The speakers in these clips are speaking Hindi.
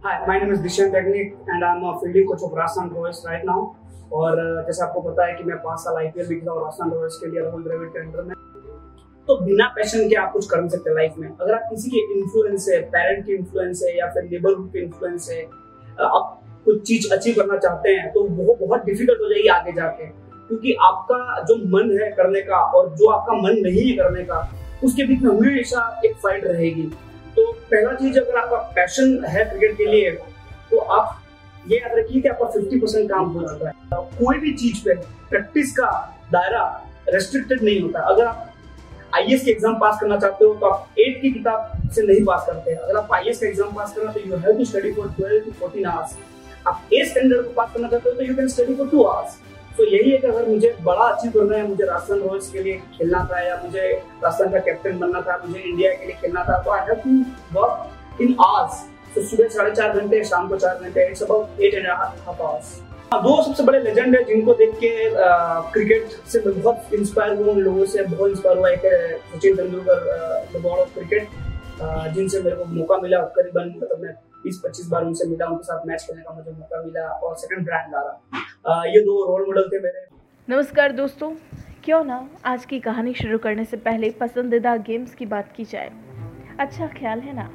Hi, my name is Dishan Technic and I'm a fielding coach of Rajasthan Royals right now. और uh, जैसे आपको पता है कि मैं पाँच साल आईपीएल भी खेला और राजस्थान रॉयल्स के लिए राहुल द्रविड़ के अंडर में। तो बिना पैशन के आप कुछ कर नहीं सकते लाइफ में। अगर आप किसी के इन्फ्लुएंस है पेरेंट के इन्फ्लुएंस है या फिर नेबरहुड के इन्फ्लुएंस है आप कुछ चीज़ अचीव करना चाहते हैं तो वो बहुत डिफ़िकल्ट हो जाएगी आगे जाके। क्योंकि आपका जो मन है करने का और जो आपका मन नहीं है करने का उसके बीच में हमेशा एक फाइट रहेगी। पहला चीज़ अगर आपका पैशन है क्रिकेट के लिए तो आप ये याद रखिए कि आपका 50 परसेंट काम हो चुका है। कोई भी चीज़ पे प्रैक्टिस का दायरा रेस्ट्रिक्टेड नहीं होता। अगर आप आईएएस के एग्ज़ाम पास करना चाहते हो तो आप एट की किताब से नहीं पास करते। अगर आप आई का एग्ज़ाम पास करना तो you have to study for twelve to fourteen hours आप ए स्टैंडर्ड को पास करना चाहते हो तो you can study for two hours तो यही है कि अगर मुझे बड़ा अचीव करना है मुझे राजस्थान रॉयल्स के लिए खेलना था या मुझे राजस्थान का कैप्टन बनना था, मुझे इंडिया के लिए खेलना था तो I have to work in hours तो सुबह साढ़े चार घंटे, शाम को चार घंटे it's about eight and half hours दो सबसे बड़े लेजेंड है जिनको देख के क्रिकेट से मैं बहुत इंस्पायर हुआ उन लोगों से बहुत इंस्पायर हुआ एक Sachin Tendulkar the god of cricket जिनसे मेरे को मौका मिला, करीबन मतलब मैं बीस पच्चीस बार उनसे मिला, उनके साथ मैच खेलने का मुझे मौका मिला और सेकंड ब्रांड रहा ये दो रोल मॉडल थे मेरे। नमस्कार दोस्तों, क्यों ना आज की कहानी शुरू करने से पहले पसंदीदा गेम्स की बात की जाए। अच्छा ख्याल है ना?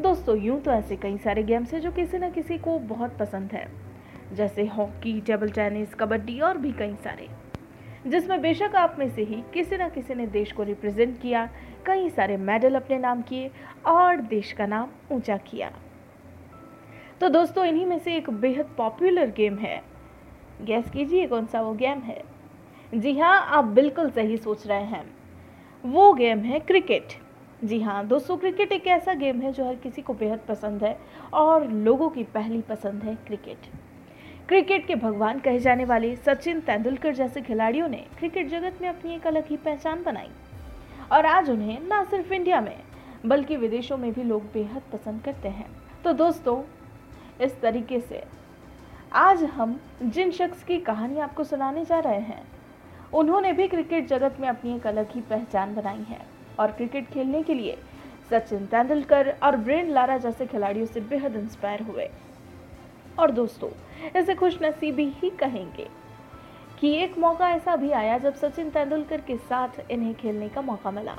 दोस्तों, यूँ तो ऐसे कई सारे गेम्स हैं जो किसी न किसी को बहुत पसंद है। जैसे हॉकी, टेबल टेनिस, कबड्डी और भी कई सारे। जिसमें बेशक आप में से ही किसी न किसी ने देश को रिप्रेजेंट किया कई सारे मेडल अपने नाम किए और देश का नाम ऊँचा किया। तो दोस्तों, इन्हीं में से एक बेहद पॉपुलर गेम है। गैस कीजिए कौन सा वो गेम है। जी हाँ आप बिल्कुल सही सोच रहे हैं। वो गेम है क्रिकेट जी हाँ दोस्तों क्रिकेट एक ऐसा गेम है जो हर किसी को बेहद पसंद है और लोगों की पहली पसंद है क्रिकेट क्रिकेट के भगवान कहे जाने वाले सचिन तेंदुलकर जैसे खिलाड़ियों ने क्रिकेट जगत में अपनी एक अलग ही पहचान बनाई। और आज उन्हें न सिर्फ़ इंडिया में, बल्कि विदेशों में भी लोग बेहद पसंद करते हैं। तो दोस्तों, इस तरीके से आज हम जिन शख्स की कहानी आपको सुनाने जा रहे हैं, उन्होंने भी क्रिकेट जगत में अपनी एक अलग ही पहचान बनाई है। और क्रिकेट खेलने के लिए सचिन तेंदुलकर और ब्रेन लारा जैसे खिलाड़ियों से बेहद इंस्पायर हुए। और दोस्तों, इसे खुश नसीबी ही कहेंगे कि एक मौका ऐसा भी आया जब सचिन तेंदुलकर के साथ इन्हें खेलने का मौका मिला।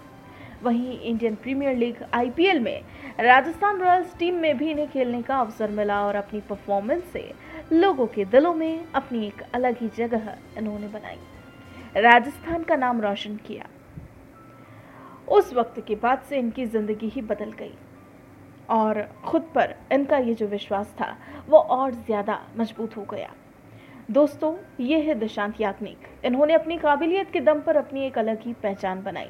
वहीं इंडियन प्रीमियर लीग आईपीएल में राजस्थान रॉयल्स टीम में भी इन्हें खेलने का अवसर मिला और अपनी परफॉर्मेंस से लोगों के दिलों में अपनी एक अलग ही जगह इन्होंने बनाई। राजस्थान का नाम रोशन किया। उस वक्त के बाद से इनकी ज़िंदगी ही बदल गई और ख़ुद पर इनका ये जो विश्वास था, वो और ज़्यादा मज़बूत हो गया। दोस्तों, ये है दिशांत याग्निक इन्होंने अपनी काबिलियत के दम पर अपनी एक अलग ही पहचान बनाई।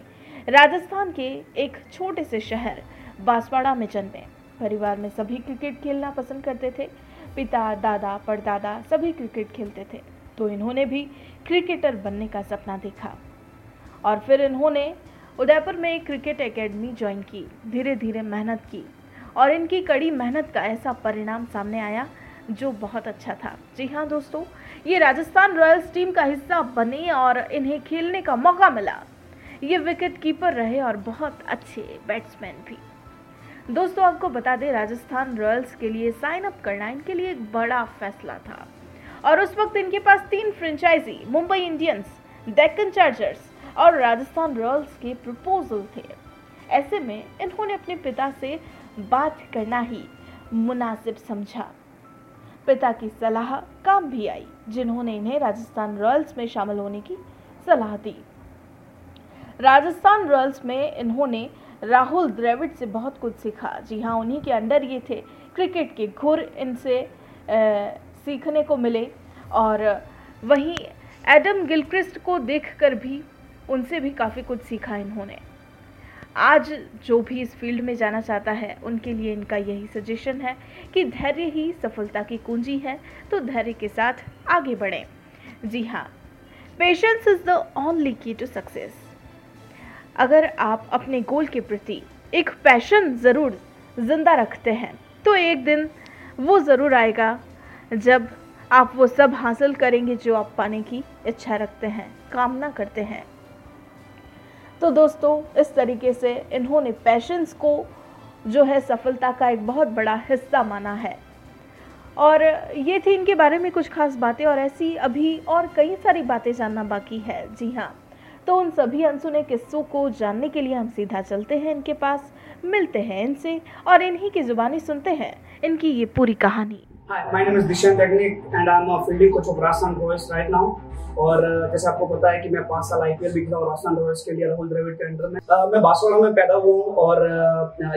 राजस्थान के एक छोटे से शहर, बांसवाड़ा में जन्मे। परिवार में सभी क्रिकेट खेलना पसंद करते थे। पिता, दादा, परदादा सभी क्रिकेट खेलते थे। तो इन्होंने भी क्रिकेटर बनने का सपना देखा। और फिर इन्होंने उदयपुर में एक क्रिकेट एकेडमी ज्वाइन की। धीरे धीरे मेहनत की। और इनकी कड़ी मेहनत का ऐसा परिणाम सामने आया जो बहुत अच्छा था। जी हाँ दोस्तों, ये राजस्थान रॉयल्स टीम का हिस्सा बने और इन्हें खेलने का मौका मिला। ये विकेट कीपर रहे और बहुत अच्छे बैट्समैन भी। दोस्तों, आपको बता दें, राजस्थान रॉयल्स के लिए साइन अप करना इनके लिए एक बड़ा फैसला था। और उस वक्त इनके पास तीन franchisee Mumbai Indians Deccan Chargers और राजस्थान रॉयल्स के प्रपोजल थे। ऐसे में इन्होंने अपने पिता से बात करना ही मुनासिब समझा। पिता की सलाह काम भी आई, जिन्होंने इन्हें राजस्थान रॉयल्स में शामिल होने की सलाह दी। राजस्थान रॉयल्स में इन्होंने राहुल द्रविड़ से बहुत कुछ सीखा। जी हाँ उन्हीं के अंडर ये थे। क्रिकेट के घुर इनसे सीखने को मिले और वहीं एडम गिलक्रिस्ट को देखकर भी उनसे भी काफ़ी कुछ सीखा इन्होंने। आज जो भी इस फ़ील्ड में जाना चाहता है, उनके लिए इनका यही सजेशन है कि धैर्य ही सफलता की कुंजी है तो धैर्य के साथ आगे बढ़ें। जी हाँ patience is the only key to success अगर आप अपने गोल के प्रति एक पैशन ज़रूर ज़िंदा रखते हैं तो एक दिन वो ज़रूर आएगा, जब आप वो सब हासिल करेंगे जो आप पाने की इच्छा रखते हैं, कामना करते हैं। तो दोस्तों इस तरीके से इन्होंने पैशंस को जो है सफलता का एक बहुत बड़ा हिस्सा माना है। और ये थी इनके बारे में कुछ खास बातें और ऐसी अभी और कई सारी बातें जानना बाकी है। जी हाँ तो उन सभी अनसुने किस्सों को जानने के लिए हम सीधा चलते हैं इनके पास। मिलते हैं इनसे और इन्हीं की जुबानी सुनते हैं। इनकी ये पूरी कहानी। Hi, my name is Dishan Technic and I'm a fielding coach of Rajasthan Royals right now. और जैसे आपको पता है कि मैं पाँच साल आईपीएल भी खेला और राजस्थान रॉयल्स के लिए राहुल द्रविड़ के अंडर में। uh, मैं बांसवाड़ा में पैदा हुआ हूँ और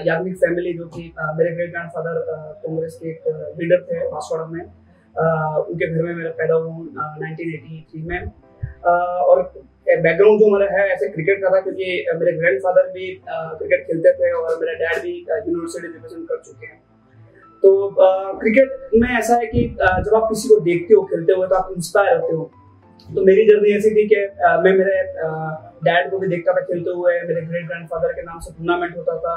याग्निक फैमिली जो कि मेरे ग्रेट ग्रैंडफादर कांग्रेस के एक लीडर थे बांसवाड़ा में। उनके घर में मेरा पैदा हुआ हूँ नाइनटीन में। और बैकग्राउंड जो मेरा है ऐसे क्रिकेट का था क्योंकि मेरे ग्रैंडफादर भी क्रिकेट खेलते थे और मेरे डैड भी यूनिवर्सिटी एजुकेशन कर चुके हैं। तो क्रिकेट में ऐसा है कि जब आप किसी को देखते हो खेलते हुए तो आप इंस्पायर होते हो। तो मेरी जर्नी ऐसी थी कि मैं मेरे डैड को भी देखता था, खेलते हुए, मेरे ग्रेट ग्रैंडफादर के नाम से टूर्नामेंट होता था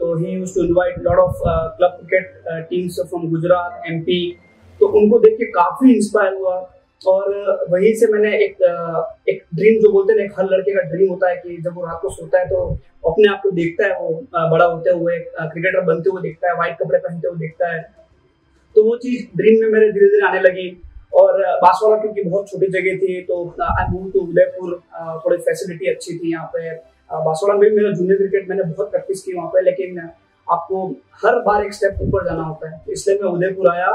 तो he used to invite lot of club cricket teams from Gujarat MP तो उनको देख के काफ़ी इंस्पायर हुआ। और वहीं से मैंने एक एक ड्रीम जो बोलते हैं हर लड़के का ड्रीम होता है कि जब वो रात को सोता है तो अपने आप को देखता है वो बड़ा होते हुए क्रिकेटर बनते हुए देखता है व्हाइट कपड़े पहनते हुए देखता है। तो वो चीज़ ड्रीम में मेरे धीरे धीरे आने लगी। और बांसवाड़ा क्योंकि बहुत छोटी जगह थी तो आई मूव टू उदयपुर थोड़ी फैसिलिटी अच्छी थी यहाँ पे। बांसवाड़ा में मेरा जूनियर क्रिकेट मैंने बहुत प्रैक्टिस की वहाँ पे, लेकिन आपको हर बार एक स्टेप ऊपर जाना होता है। इसलिए मैं उदयपुर आया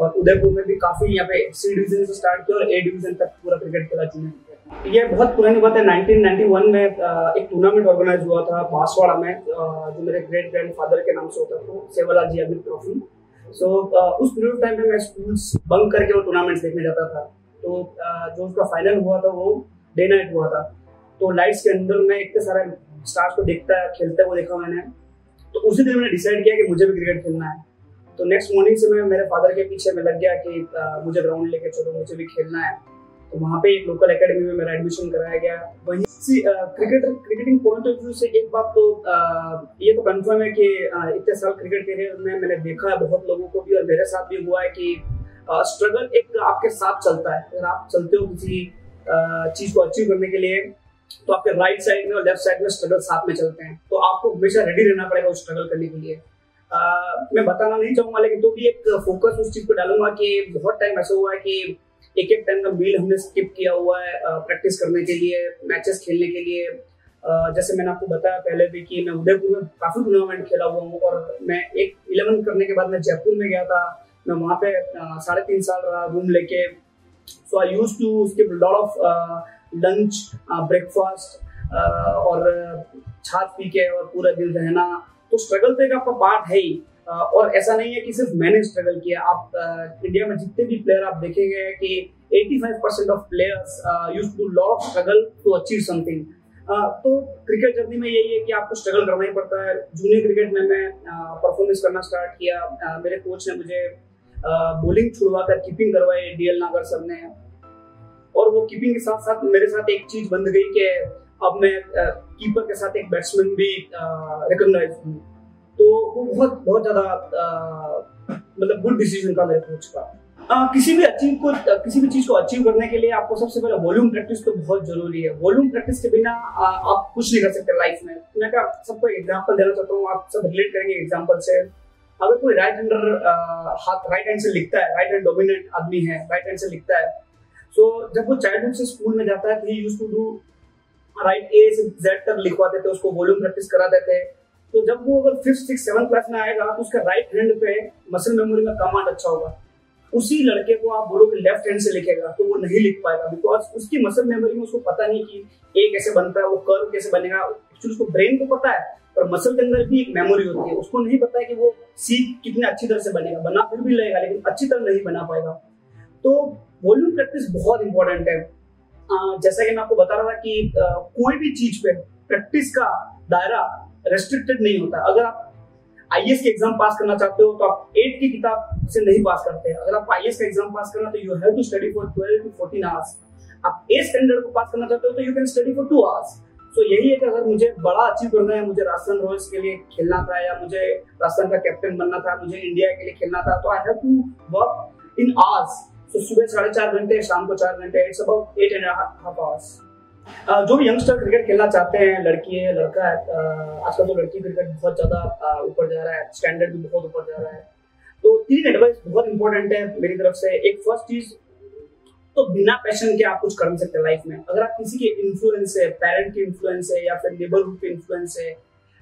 और उदयपुर में भी काफ़ी यहाँ पे सी डिवीज़न से स्टार्ट किया और ए डिवीज़न तक पूरा क्रिकेट खेला जूनियर ये बहुत पुरानी बात है 1991 में एक टूर्नामेंट ऑर्गेनाइज हुआ था बांसवाड़ा में जो मेरे ग्रेट ग्रैंड फादर के नाम से होता था, सेवालाल जी अमित ट्रॉफी सो उस पीरियड टाइम में मैं स्कूल्स बंक करके वो टूर्नामेंट्स देखने जाता था। तो जो उसका फाइनल हुआ था वो डे नाइट हुआ था। तो लाइट्स के अंदर मैं इतने सारे स्टार्स को देखता है खेलते हुए देखा मैंने। तो उसी दिन मैंने डिसाइड किया कि मुझे भी क्रिकेट खेलना है। तो नेक्स्ट मॉर्निंग से मैं मेरे फादर के पीछे मैं लग गया कि आ, मुझे ग्राउंड लेके चलो मुझे भी खेलना है। तो वहाँ पे एक लोकल एकेडमी में मेरा एडमिशन कराया गया। वहीं से cricket cricketing point of view से एक बात तो आ, ये तो कंफर्म है कि इतने साल क्रिकेट करियर में मैंने देखा है बहुत लोगों को भी और मेरे साथ भी हुआ है कि स्ट्रगल एक आपके साथ चलता है। अगर आप चलते हो किसी चीज़ को अचीव करने के लिए तो आपके राइट साइड में और लेफ़्ट साइड में स्ट्रगल साथ में चलते हैं। तो आपको हमेशा रेडी रहना पड़ेगा उस स्ट्रगल करने के लिए। आ, मैं बताना नहीं चाहूँगा लेकिन तो भी एक फोकस उस चीज़ पे डालूँगा कि बहुत टाइम ऐसा हुआ है कि एक एक टाइम का मील हमने स्किप किया हुआ है प्रैक्टिस करने के लिए मैचेस खेलने के लिए। जैसे मैंने आपको बताया पहले भी कि मैं उदयपुर में काफ़ी टूर्नामेंट खेला हुआ हूँ और मैं एक इलेवन करने के बाद मैं जयपुर में गया था। मैं वहाँ पे साढ़े तीन साल रहा रूम लेके। So I used to skip lot of lunch breakfast और छाछ पी के और पूरा दिन रहना। तो स्ट्रगल तो एक आपका पार्ट है ही। और ऐसा नहीं है कि सिर्फ़ मैंने स्ट्रगल किया, आप इंडिया में जितने भी प्लेयर आप देखेंगे कि 85 percent of players used to lot of struggle to achieve something तो क्रिकेट जर्नी में यही है कि आपको स्ट्रगल करना ही पड़ता है। जूनियर क्रिकेट में मैं परफॉर्मेंस करना स्टार्ट किया। मेरे कोच ने मुझे बॉलिंग छुड़वा कर कीपिंग करवाई डीएल नागर सर ने। और वो कीपिंग के साथ साथ मेरे साथ एक चीज़ बन गई कि अब मैं कीपर के साथ एक बैट्समैन भी रिकॉग्नाइज हूँ। तो वो बहुत बहुत ज़्यादा मतलब गुड डिसीज़न था मेरे कोच का आ, किसी भी अचीव को किसी भी चीज़ को अचीव करने के लिए आपको सबसे पहले वॉल्यूम प्रैक्टिस तो बहुत ज़रूरी है। वॉल्यूम प्रैक्टिस के बिना आ, आप कुछ नहीं कर सकते लाइफ में। मैं क्या सबको एग्जांपल देना चाहता हूँ आप सब रिलेट करेंगे एग्जांपल से। अगर कोई राइट हैंडर हाथ राइट हैंड से लिखता है राइट हैंड डोमिनेंट आदमी है राइट हैंड से लिखता है सो so, जब वो चाइल्डहुड से स्कूल में जाता है तो he used to do write A से जेड तक लिखवाते थे उसको वॉल्यूम प्रैक्टिस कराते थे तो जब वो अगर फिफ्थ सिक्स सेवन क्लास में आएगा तो उसका राइट हैंड पे मसल मेमोरी में कमांड अच्छा होगा। उसी लड़के को आप बोलो कि लेफ़्ट हैंड से लिखेगा तो वो नहीं लिख पाएगा। बिकॉज़ उसकी मसल मेमोरी में उसको पता नहीं कि ए कैसे बनता है, वो कर्व कैसे बनेगा। एक्चुअली उसको ब्रेन को पता है, पर मसल के अंदर भी एक मेमोरी होती है। उसको नहीं पता है कि वो सी कितने अच्छी तरह से बनेगा। बना फिर भी लगेगा लेकिन अच्छी तरह नहीं बना पाएगा। तो वॉल्यूम प्रैक्टिस बहुत इंपॉर्टेंट है। जैसा कि मैं आपको बता रहा था कि कोई भी चीज़ पे प्रैक्टिस का दायरा रेस्ट्रिक्टेड नहीं होता। अगर आप आई के एग्ज़ाम पास करना चाहते हो तो आप एट की किताब से नहीं पास करते हैं। अगर आप आई का एग्ज़ाम पास करना तो you have to study for twelve to fourteen hours आप ए स्टैंडर्ड को पास करना चाहते हो तो you can study for two hours so यही है कि अगर मुझे बड़ा अचीव करना है, मुझे राजस्थान रॉयल्स के लिए खेलना था, या मुझे राजस्थान का कैप्टन बनना था, मुझे इंडिया के लिए खेलना था तो I have to work in hours तो सुबह साढ़े चार घंटे, शाम को चार घंटे it's about eight and half hours जो भी यंगस्टर क्रिकेट खेलना चाहते हैं, लड़की है, लड़का है आजकल तो लड़की क्रिकेट बहुत ज़्यादा ऊपर जा रहा है स्टैंडर्ड भी बहुत ऊपर जा रहा है। तो तीन एडवाइस बहुत इंपॉर्टेंट है मेरी तरफ़ से। एक फ़र्स्ट चीज़ तो बिना पैशन के आप कुछ कर नहीं सकते लाइफ में। अगर आप किसी के इन्फ्लुएंस है पेरेंट के इन्फ्लुएंस है, या फिर नेबरहुड के इन्फ्लुएंस है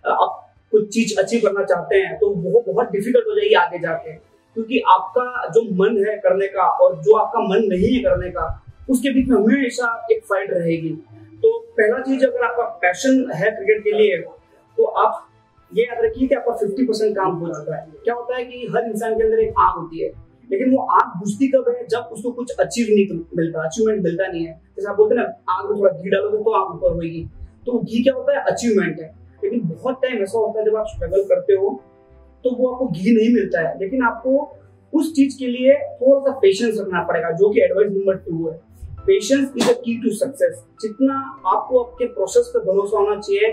आप कुछ चीज़ अचीव करना चाहते हैं तो वो बहुत डिफ़िकल्ट हो जाएगी आगे जाके। क्योंकि आपका जो मन है करने का, और जो आपका मन नहीं है करने का, उसके बीच में हमेशा एक फाइट रहेगी। तो पहला चीज़ अगर आपका पैशन है क्रिकेट के लिए तो आप ये याद रखिए कि आपका फिफ्टी परसेंट काम हो चुका है। क्या होता है कि हर इंसान के अंदर एक आग होती है, लेकिन वो आग बुझती कब है? जब उसको कुछ अचीव नहीं मिलता अचीवमेंट मिलता नहीं है। जैसे आप बोलते हैं ना, आग में थोड़ा घी डालोगे तो आग ऊपर होगी तो घी क्या होता है? अचीवमेंट है। लेकिन बहुत टाइम ऐसा होता है जब आप स्ट्रगल करते हो तो वो आपको घी नहीं मिलता है। लेकिन आपको उस चीज़ के लिए थोड़ा सा पेशेंस रखना पड़ेगा, जो कि एडवाइस नंबर टू है। Patience is a key to success जितना आपको आपके प्रोसेस पे भरोसा होना चाहिए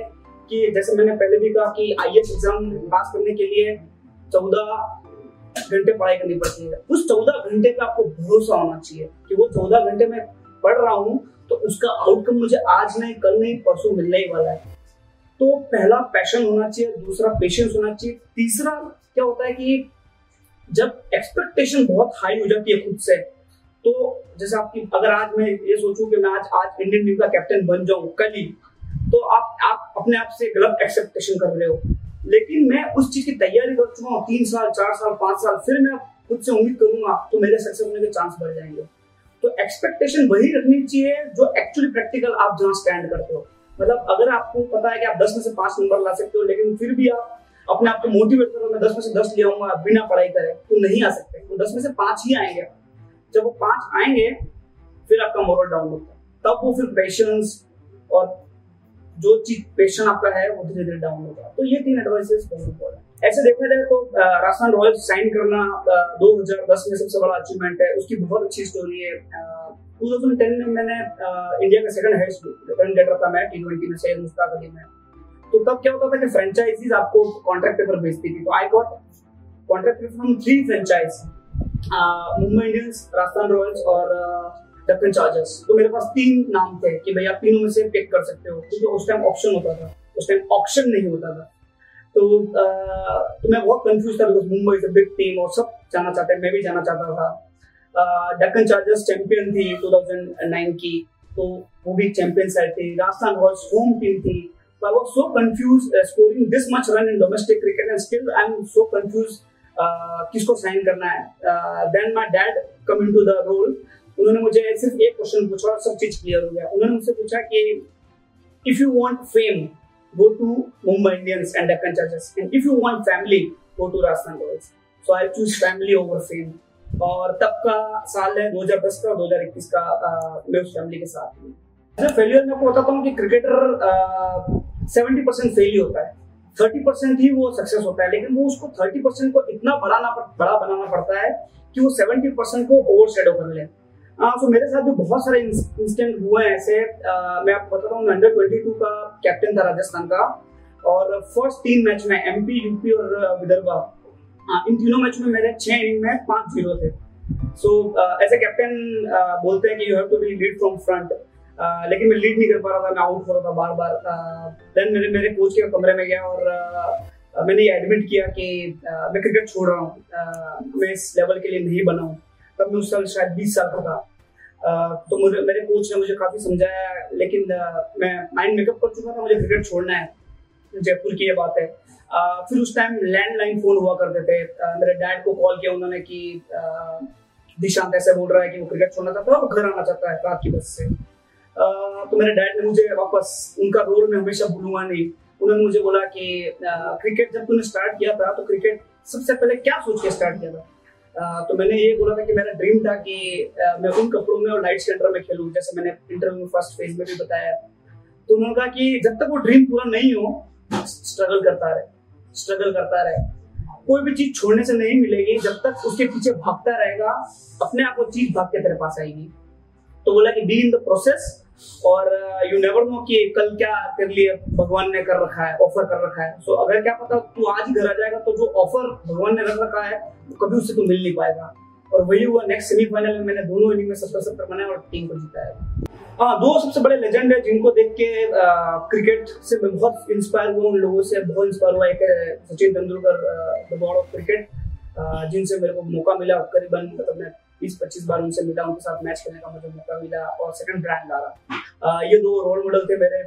कि जैसे मैंने पहले भी कहा कि आई एग्ज़ाम पास करने के लिए चौदह घंटे पढ़ाई करनी पड़ती है। उस चौदह घंटे पे आपको भरोसा होना चाहिए कि वो चौदह घंटे में पढ़ रहा हूँ तो उसका आउटकम मुझे आज नहीं, कल नहीं, परसों मिलने ही वाला है। तो पहला पैशन होना चाहिए, दूसरा पेशेंस होना चाहिए, तीसरा क्या होता है कि जब एक्सपेक्टेशन बहुत हाई हो जाती है खुद से तो जैसे आपकी अगर आज मैं ये सोचूं कि मैं आज आज इंडियन टीम का कैप्टन बन जाऊँ कल ही तो आप आप अपने आप से गलत एक्सपेक्टेशन कर रहे हो। लेकिन मैं उस चीज़ की तैयारी कर चुका हूँ, तीन साल, चार साल, पाँच साल, फिर मैं खुद से उम्मीद करूँगा तो मेरे सक्सेस होने के चांस बढ़ जाएँगे। तो एक्सपेक्टेशन वही रखनी चाहिए जो एक्चुअली प्रैक्टिकल आप जहाँ स्टैंड करते हो। मतलब अगर आपको पता है कि आप दस में से पाँच नंबर ला सकते हो, लेकिन फिर भी आप अपने आप को मोटिवेट करो, मैं दस में से दस ले आऊँगा, बिना पढ़ाई करे तो नहीं आ सकते। तो दस में से पाँच ही आएँगे। जब वो पाँच आएँगे, फिर आपका मोरल डाउन होता है। तब वो फिर पेशेंस और जो चीज़ पेशेंट आपका है, वो धीरे धीरे डाउन होगा तो ये तीन एडवाइसेस बहुत इंपॉर्टेंट ऐसे देखा जाए तो राजस्थान रॉयल्स साइन करना दो हज़ार दस में सबसे बड़ा अचीवमेंट है। उसकी बहुत अच्छी स्टोरी है। 2010 में मैंने इंडिया का सेकंड हाईएस्ट रन गेटर था मैं टी ट्वेंटी में सैयद मुश्ताक अली में तो तब क्या होता था कि फ्रेंचाइजीज आपको कॉन्ट्रैक्ट पेपर भेजती थी। तो I got contract paper from three franchise Mumbai Indians Rajasthan Royals और डक्कन चार्जर्स तो मेरे पास तीन नाम थे कि भाई आप तीनों में से पिक कर सकते हो। क्योंकि उस टाइम ऑप्शन होता था। उस टाइम ऑप्शन नहीं होता था। तो तो मैं बहुत कंफ्यूज था because Mumbai is big team और सब जाना चाहते हैं। मैं भी जाना चाहता था। डक्कन चार्जर्स चैंपियन थी 2009 की। तो वो भी चैंपियन साइड थी। राजस्थान रॉयल्स होम टीम थी। So I was so confused uh, scoring this much run in domestic cricket and still I'm so confused किसको साइन करना है? Then my dad come into the role उन्होंने मुझे सिर्फ़ एक क्वेश्चन पूछा और सब चीज़ क्लियर हो गया। उन्होंने मुझसे पूछा कि if you want fame go to Mumbai Indians and Deccan Chargers and if you want family, go to Rajasthan Royals so I choose family over fame. और तब का साल है 2010 का 2021 का मैं उस फैमिली के साथ हूँ। फेलियर मैं बताता हूँ कि क्रिकेटर सेवेंटी परसेंट फेल ही होता है। थर्टी परसेंट ही वो सक्सेस होता है लेकिन वो उसको थर्टी परसेंट को इतना बढ़ाना बड़ा बनाना पड़ता है कि वो सेवेंटी परसेंट को ओवर शेडो कर ले। आ, तो मेरे साथ भी बहुत सारे इंस्टेंट हुए हैं ऐसे। आ, मैं आपको बताता हूँ अंडर ट्वेंटी टू का कैप्टन था राजस्थान का और फ़र्स्ट तीन मैच में एमपी यूपी और विदर्भा। हाँ, इन तीनों मैच में मेरे छह इनिंग में पाँच ज़ीरो थे। सो एज ए कैप्टन बोलते हैं कि you have to be lead from front लेकिन मैं लीड नहीं कर पा रहा था, मैं आउट हो रहा था बार बार देन मेरे मेरे कोच के कमरे में गया और मैंने ये एडमिट किया कि मैं क्रिकेट छोड़ रहा हूँ। मैं इस लेवल के लिए नहीं बना हूँ। तब मैं उस साल शायद बीस साल का था। तो मुझे, मेरे कोच ने मुझे काफ़ी समझाया, लेकिन मैं माइंड मेकअप कर चुका था, मुझे क्रिकेट छोड़ना है। जयपुर की ये बात है। फिर उस टाइम लैंडलाइन फ़ोन हुआ करते थे। मेरे डैड को कॉल किया उन्होंने कि दिशांत ऐसे बोल रहा है कि वो क्रिकेट छोड़ना चाहता है वो घर आना चाहता है, रात की बस से। तो मेरे डैड ने मुझे वापस, उनका रोल में हमेशा भूलूँगा नहीं। उन्होंने मुझे बोला कि क्रिकेट जब तूने स्टार्ट किया था तो क्रिकेट सबसे पहले क्या सोच के स्टार्ट किया था? तो मैंने ये बोला था कि मेरा ड्रीम था कि मैं उन कपड़ों में और लाइट्स के अंडर में खेलूं, जैसे मैंने इंटरव्यू में फ़र्स्ट फ़ेज़ में भी बताया। तो उन्होंने कहा कि जब तक वो ड्रीम पूरा नहीं हो स्ट्रगल करता रहे स्ट्रगल करता रहे। कोई भी चीज़ छोड़ने से नहीं मिलेगी, जब तक उसके पीछे भागता रहेगा, अपने आप वो चीज़ भाग के तेरे पास आएगी। तो बोला कि बी इन द प्रोसेस और यू नेवर नो कि कल क्या तेरे लिए भगवान ने कर रखा है ऑफ़र कर रखा है। सो so, अगर क्या पता तू आज ही घर आ जाएगा तो जो ऑफ़र भगवान ने रख रखा है तो कभी उससे तू मिल नहीं पाएगा। और वही हुआ नेक्स्ट सेमीफाइनल में मैंने दोनों इनिंग में सत्तर सत्तर बनाया और टीम को जिताया हाँ। दो सबसे बड़े लेजेंड है जिनको देख के क्रिकेट से मैं बहुत इंस्पायर हुआ उन लोगों से बहुत इंस्पायर हुआ एक Sachin Tendulkar the god of cricket जिनसे मेरे को मौका मिला करीबन मतलब मैं बीस पच्चीस बार उनसे मिला, उनके साथ मैच खेलने का मुझे मौका मिला और सेकंड ब्रांड रहा ये दो रोल मॉडल थे मेरे।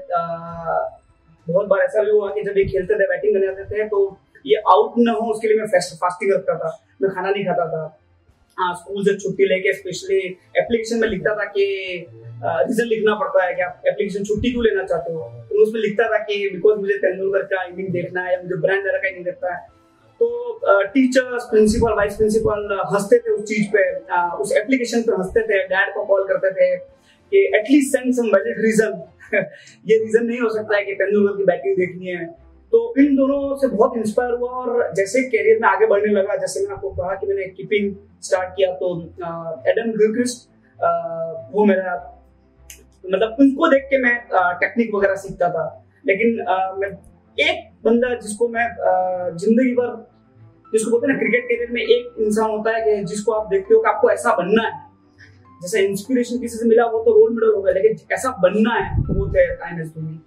बहुत बार ऐसा भी हुआ कि जब ये खेलते थे बैटिंग करने आते थे तो ये आउट ना हो, उसके लिए मैं फास्टिंग रखता था। मैं खाना नहीं खाता था। हाँ स्कूल से छुट्टी लेके स्पेशली एप्लीकेशन में लिखता था कि रीजन लिखना पड़ता है कि आप एप्लीकेशन छुट्टी क्यों लेना चाहते हो? तो उसमें लिखता था कि बिकॉज़ मुझे तेंदुलकर का इनिंग देखना है या मुझे ब्रांड का इनिंग देखना है। तो टीचर्स प्रिंसिपल वाइस प्रिंसिपल हँसते थे उस चीज़ पे उस एप्लीकेशन पे हँसते थे डैड को कॉल करते थे कि at least send some valid reason ये रीजन नहीं हो सकता है कि तेंदुलकर की बैटिंग देखनी है। तो इन दोनों से बहुत इंस्पायर हुआ और जैसे करियर में आगे बढ़ने लगा जैसे मैंने आपको कहा कि मैंने कीपिंग स्टार्ट किया तो एडम गिलक्रिस्ट वो मेरा मतलब उनको देख के मैं टेक्निक वगैरह सीखता था। लेकिन आ, मैं एक बंदा जिसको मैं ज़िंदगी भर, जिसको बोलते हैं ना, क्रिकेट करियर में एक इंसान होता है कि जिसको आप देखते हो कि आपको ऐसा बनना है। जैसे इंस्पिरेशन किसी से मिला, वो तो रोल मॉडल हो गया, लेकिन ऐसा बनना है, वो थे एस धोनी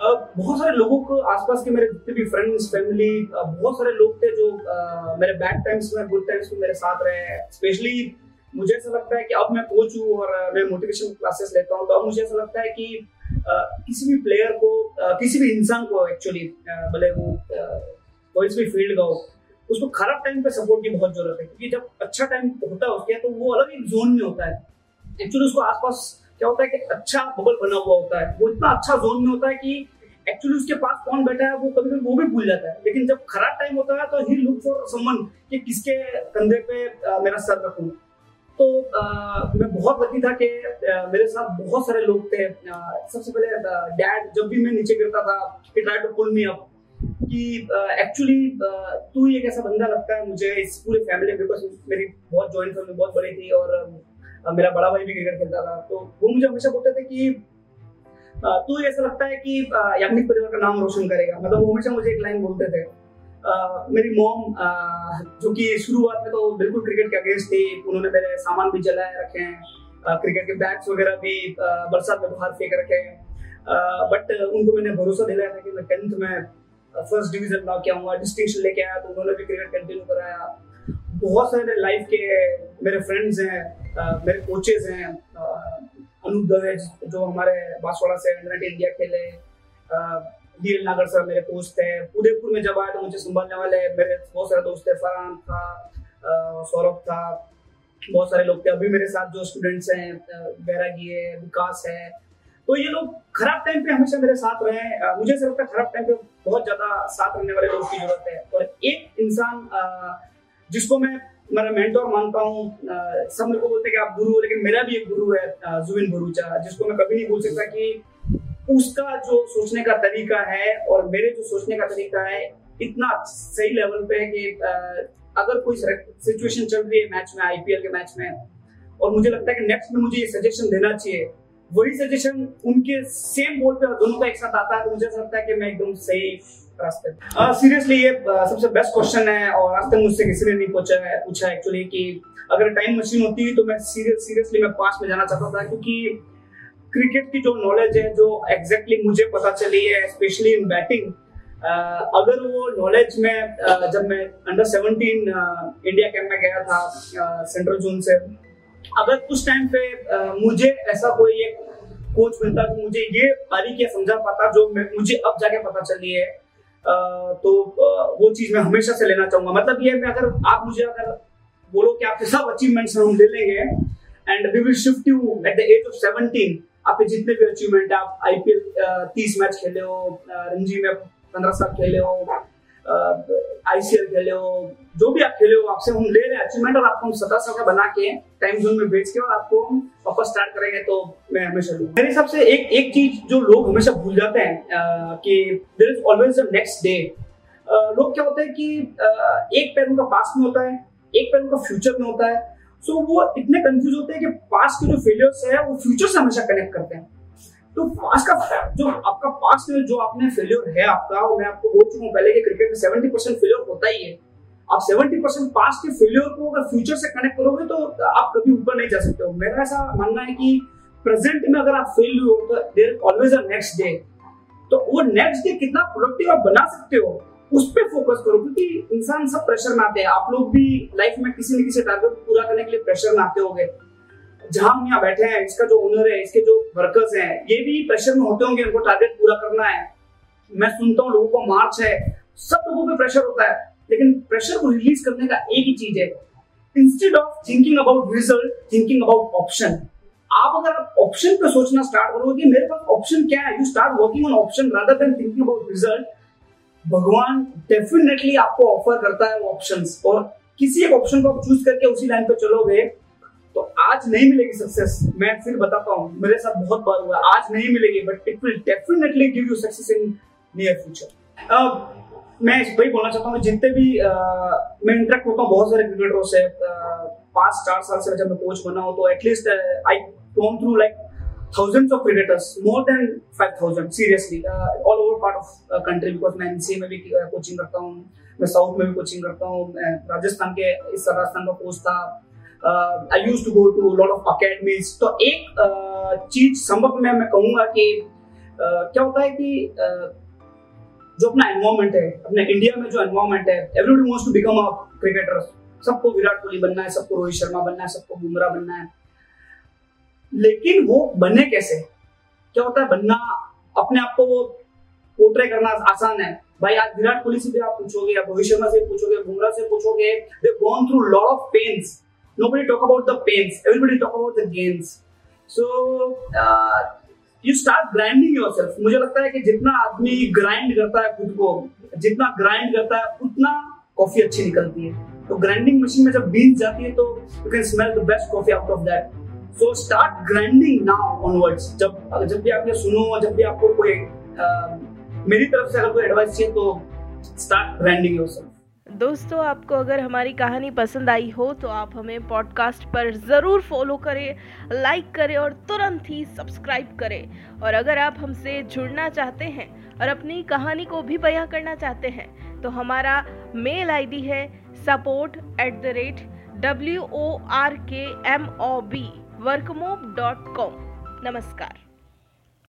बहुत सारे लोगों को आसपास के मेरे जितने भी फ्रेंड्स फैमिली बहुत सारे लोग थे जो मेरे बैड टाइम्स में गुड टाइम्स में मेरे साथ रहे स्पेशली मुझे ऐसा लगता है कि अब मैं कोच हूँ और मैं मोटिवेशन क्लासेस लेता हूँ तो अब मुझे ऐसा लगता है कि किसी भी प्लेयर को किसी भी इंसान को एक्चुअली भले वो कोई भी फ़ील्ड का हो, उसको खराब टाइम पे सपोर्ट की बहुत ज़रूरत है। क्योंकि जब अच्छा टाइम होता है उसके तो वो अलग एक जोन में होता है। एक्चुअली उसको आसपास क्या होता है कि अच्छा बबल बना हुआ होता है। वो इतना अच्छा जोन में होता है कि एक्चुअली उसके पास कौन बैठा है, वो कभी कभी वो भी भूल जाता है। लेकिन जब खराब टाइम होता है तो ही लुक फॉर समवन कि किसके कंधे पे मेरा सर रखूँ। तो आ, मैं बहुत लकी था कि मेरे साथ बहुत सारे लोग थे। सबसे पहले डैड जब भी मैं नीचे गिरता था कि try to pull me up कि एक्चुअली तू एक ऐसा बंदा लगता है मुझे इस पूरे फैमिली बिकॉज़ मेरी बहुत जॉइंट फैमिली बहुत बड़ी थी और आ, मेरा बड़ा भाई भी क्रिकेट खेलता था। तो वो मुझे हमेशा बोलते थे कि तो ऐसा लगता है कि याग्निक परिवार का नाम रोशन करेगा। मतलब वो हमेशा मुझे एक लाइन बोलते थे। मेरी मॉम जो कि शुरुआत में तो बिल्कुल क्रिकेट के अगेंस्ट थी। उन्होंने मेरे सामान भी जलाए रखे हैं। क्रिकेट के बैग्स वगैरह भी बरसात में बाहर फेंक रखे हैं। बट उनको मैंने भरोसा दिलाया था कि मैं टेंथ में फ़र्स्ट डिवीज़न ला के आऊँगा डिस्टिंक्शन लेके आया तो उन्होंने भी क्रिकेट कंटिन्यू कराया। बहुत सारे लाइफ के मेरे फ्रेंड्स हैं मेरे कोचेज हैं अनूप दवे जो हमारे बांसवाड़ा से अंडर इंडिया खेले डीएल नागर सर मेरे कोच थे उदयपुर में जब आया तो मुझे संभालने वाले मेरे बहुत सारे दोस्त थे, फरहान था सौरभ था, बहुत सारे लोग थे। अभी मेरे साथ जो स्टूडेंट्स हैं बैरागी है, विकास है। तो ये लोग खराब टाइम पे हमेशा मेरे साथ रहे हैं। मुझे ऐसा लगता है खराब टाइम पे बहुत ज़्यादा साथ रहने वाले लोग की ज़रूरत है। और एक इंसान जिसको मैं, मेरा मेंटोर मानता हूँ सब मेरे को बोलते हैं कि आप गुरु हो, लेकिन मेरा भी एक गुरु है जुबिन भरूचा, जिसको मैं कभी नहीं बोल सकता कि उसका जो सोचने का तरीका है और मेरे जो सोचने का तरीका है, इतना सही लेवल पे है कि अगर कोई सिचुएशन चल रही है मैच में आईपीएल के मैच में, और मुझे लगता है कि नेक्स्ट में मुझे ये सजेशन देना चाहिए, वही सजेशन उनके सेम बोर्ड पे दोनों का एक साथ आता है तो मुझे लगता है कि मैं एकदम सही रास्ते सीरियसली ये सबसे बेस्ट क्वेश्चन है, और आज तक मुझसे किसी ने नहीं पूछा है, पूछा एक्चुअली कि अगर टाइम मशीन होती तो मैं सीरियसली मैं पास में जाना चाहता था, क्योंकि क्रिकेट की जो नॉलेज है, जो एग्जैक्टली exactly मुझे पता चली है स्पेशली इन बैटिंग अगर वो नॉलेज में जब मैं अंडर सेवनटीन इंडिया कैंप में गया था सेंट्रल जोन से, अगर उस टाइम पे मुझे ऐसा कोई एक कोच मिलता तो मुझे ये बारीकियाँ समझा पाता, जो मुझे अब जाके पता चली है तो वो चीज़ मैं हमेशा से लेना चाहूँगा। मतलब ये मैं अगर आप मुझे अगर बोलो कि आपके सब अचीवमेंट्स हम ले लेंगे and we will shift you at the age of seventeen आपके जितने भी अचीवमेंट है, आप आईपीएल तीस मैच खेले हो रणजी में पंद्रह साल खेले हो आईसीएल खेले हो, जो भी आप खेले हो, आपसे हम ले रहे अचीवमेंट और आपको हम सत्रह साल का बना के टाइम जोन में बेच के और आपको हम वापस स्टार्ट करेंगे तो मैं हमेशा मेरे हिसाब से एक एक चीज़ जो लोग हमेशा भूल जाते हैं कि there is always next day लोग क्या होता है कि एक पैर उनका पास में होता है, एक पैर उनका फ्यूचर में होता है सो वो इतने कंफ्यूज होते हैं कि पास्ट के जो फेलियर्स है, वो फ्यूचर से हमेशा कनेक्ट करते हैं। तो पास्ट का जो आपका पास्ट में जो आपने फेलियर है आपका, वो मैं आपको बोल चुका हूँ पहले कि क्रिकेट में सेवेंटी परसेंट फेलियर होता ही है। आप सेवेंटी परसेंट पास्ट के फेलियर को अगर फ्यूचर से कनेक्ट करोगे तो आप कभी ऊपर नहीं जा सकते हो। मेरा ऐसा मानना है कि प्रेजेंट में अगर आप फेल हुए हो तो there always a next day तो वो नेक्स्ट डे कितना प्रोडक्टिव आप बना सकते हो उस पर फोकस करो, क्योंकि इंसान सब प्रेशर में आते हैं। आप लोग भी लाइफ में किसी न किसी टारगेट पूरा करने के लिए प्रेशर में आते होंगे। जहाँ हम यहाँ बैठे हैं, इसका जो ओनर है, इसके जो वर्कर्स हैं, ये भी प्रेशर में होते होंगे, इनको टारगेट पूरा करना है। मैं सुनता हूँ लोगों को मार्च है, सब लोगों पे प्रेशर होता है। लेकिन प्रेशर को रिलीज़ करने का एक ही चीज़ है। Instead of thinking about result thinking about option आप अगर ऑप्शन पे सोचना स्टार्ट करोगे मेरे पास ऑप्शन क्या है you start working on option rather than thinking about result भगवान डेफिनेटली आपको ऑफ़र करता है वो ऑप्शन और किसी एक ऑप्शन को आप चूज़ करके उसी लाइन पे चलोगे तो आज नहीं मिलेगी सक्सेस मैं फिर बताता हूँ मेरे साथ बहुत बार हुआ आज नहीं मिलेगी but it will definitely give you success in near future अब मैं वही बोलना चाहता हूँ जितने भी uh, मैं इंटरेक्ट होता हूँ बहुत सारे क्रिकेटरों से पाँच चार साल से जब मैं कोच बना हूँ तो at least I gone through like thousands of predators, more than 5,000, seriously, uh, all over part of uh, country because मैं एनसीए में भी कोचिंग करता हूँ मैं साउथ में भी कोचिंग करता हूँ राजस्थान के इस राजस्थान का कोच था I used to go to lot of academies तो एक uh, चीज़ संभव में मैं कहूँगा कि uh, क्या होता है कि uh, जो अपना एनवायरमेंट है अपने इंडिया में जो एनवायरमेंट है everybody wants to become a cricketer सबको विराट कोहली बनना है सबको रोहित शर्मा बनना है सबको बुमराह बनना है। लेकिन वो बने कैसे? क्या होता है बनना अपने आप को वो पोर्ट्रे करना आसान है? भाई आज विराट कोहली से भी आप पूछोगे या रोहित शर्मा से पूछोगे बुमराह से पूछोगे they gone through lot of pains nobody talk about the pains. Everybody talk about the gains. So uh, you start grinding yourself. मुझे लगता है कि जितना आदमी ग्राइंड करता है खुद को जितना ग्राइंड करता है उतना कॉफ़ी अच्छी निकलती है। तो ग्राइंडिंग मशीन में जब बीन्स जाती है तो you can smell the best coffee out of that so start grinding now onwards जब जब भी आपने सुनो जब भी आपको कोई आ, मेरी तरफ़ से अगर कोई एडवाइस चाहिए तो स्टार्ट ग्राइंडिंग योरसेल्फ दोस्तों आपको अगर हमारी कहानी पसंद आई हो तो आप हमें पॉडकास्ट पर ज़रूर फॉलो करें लाइक करें और तुरंत ही सब्सक्राइब करें। और अगर आप हमसे जुड़ना चाहते हैं और अपनी कहानी को भी बयां करना चाहते हैं तो हमारा मेल आईडी है support at the rate W O R K M O B workmob dot com नमस्कार।